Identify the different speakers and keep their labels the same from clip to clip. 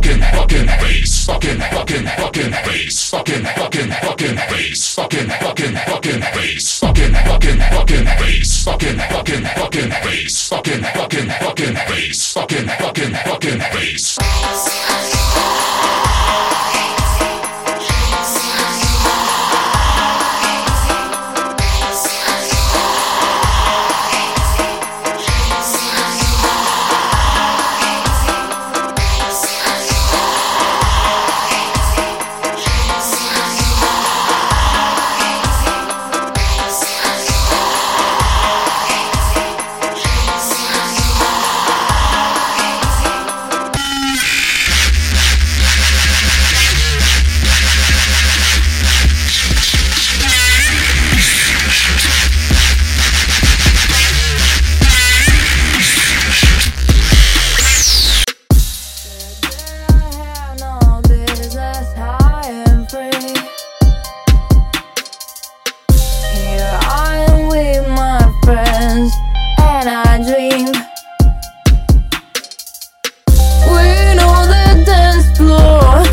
Speaker 1: fucking fucking bass, fucking fucking fucking bass, fucking fucking fucking bass, fucking fucking fucking bass, fucking fucking fucking bass, fucking fucking fucking bass, fucking fucking fucking fucking fucking
Speaker 2: dream. We know the dance floor.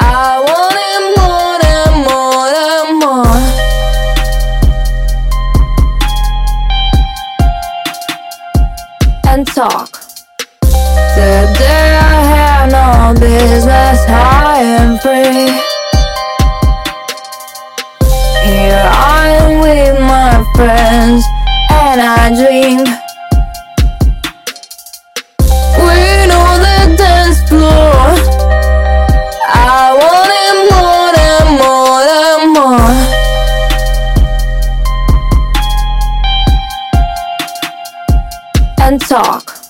Speaker 2: I want it more and more and more. And talk. Today I have no business high and free. Here I am with my friends, and I dream. We know the dance floor. I want it more and more and more. And talk.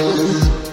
Speaker 3: Talking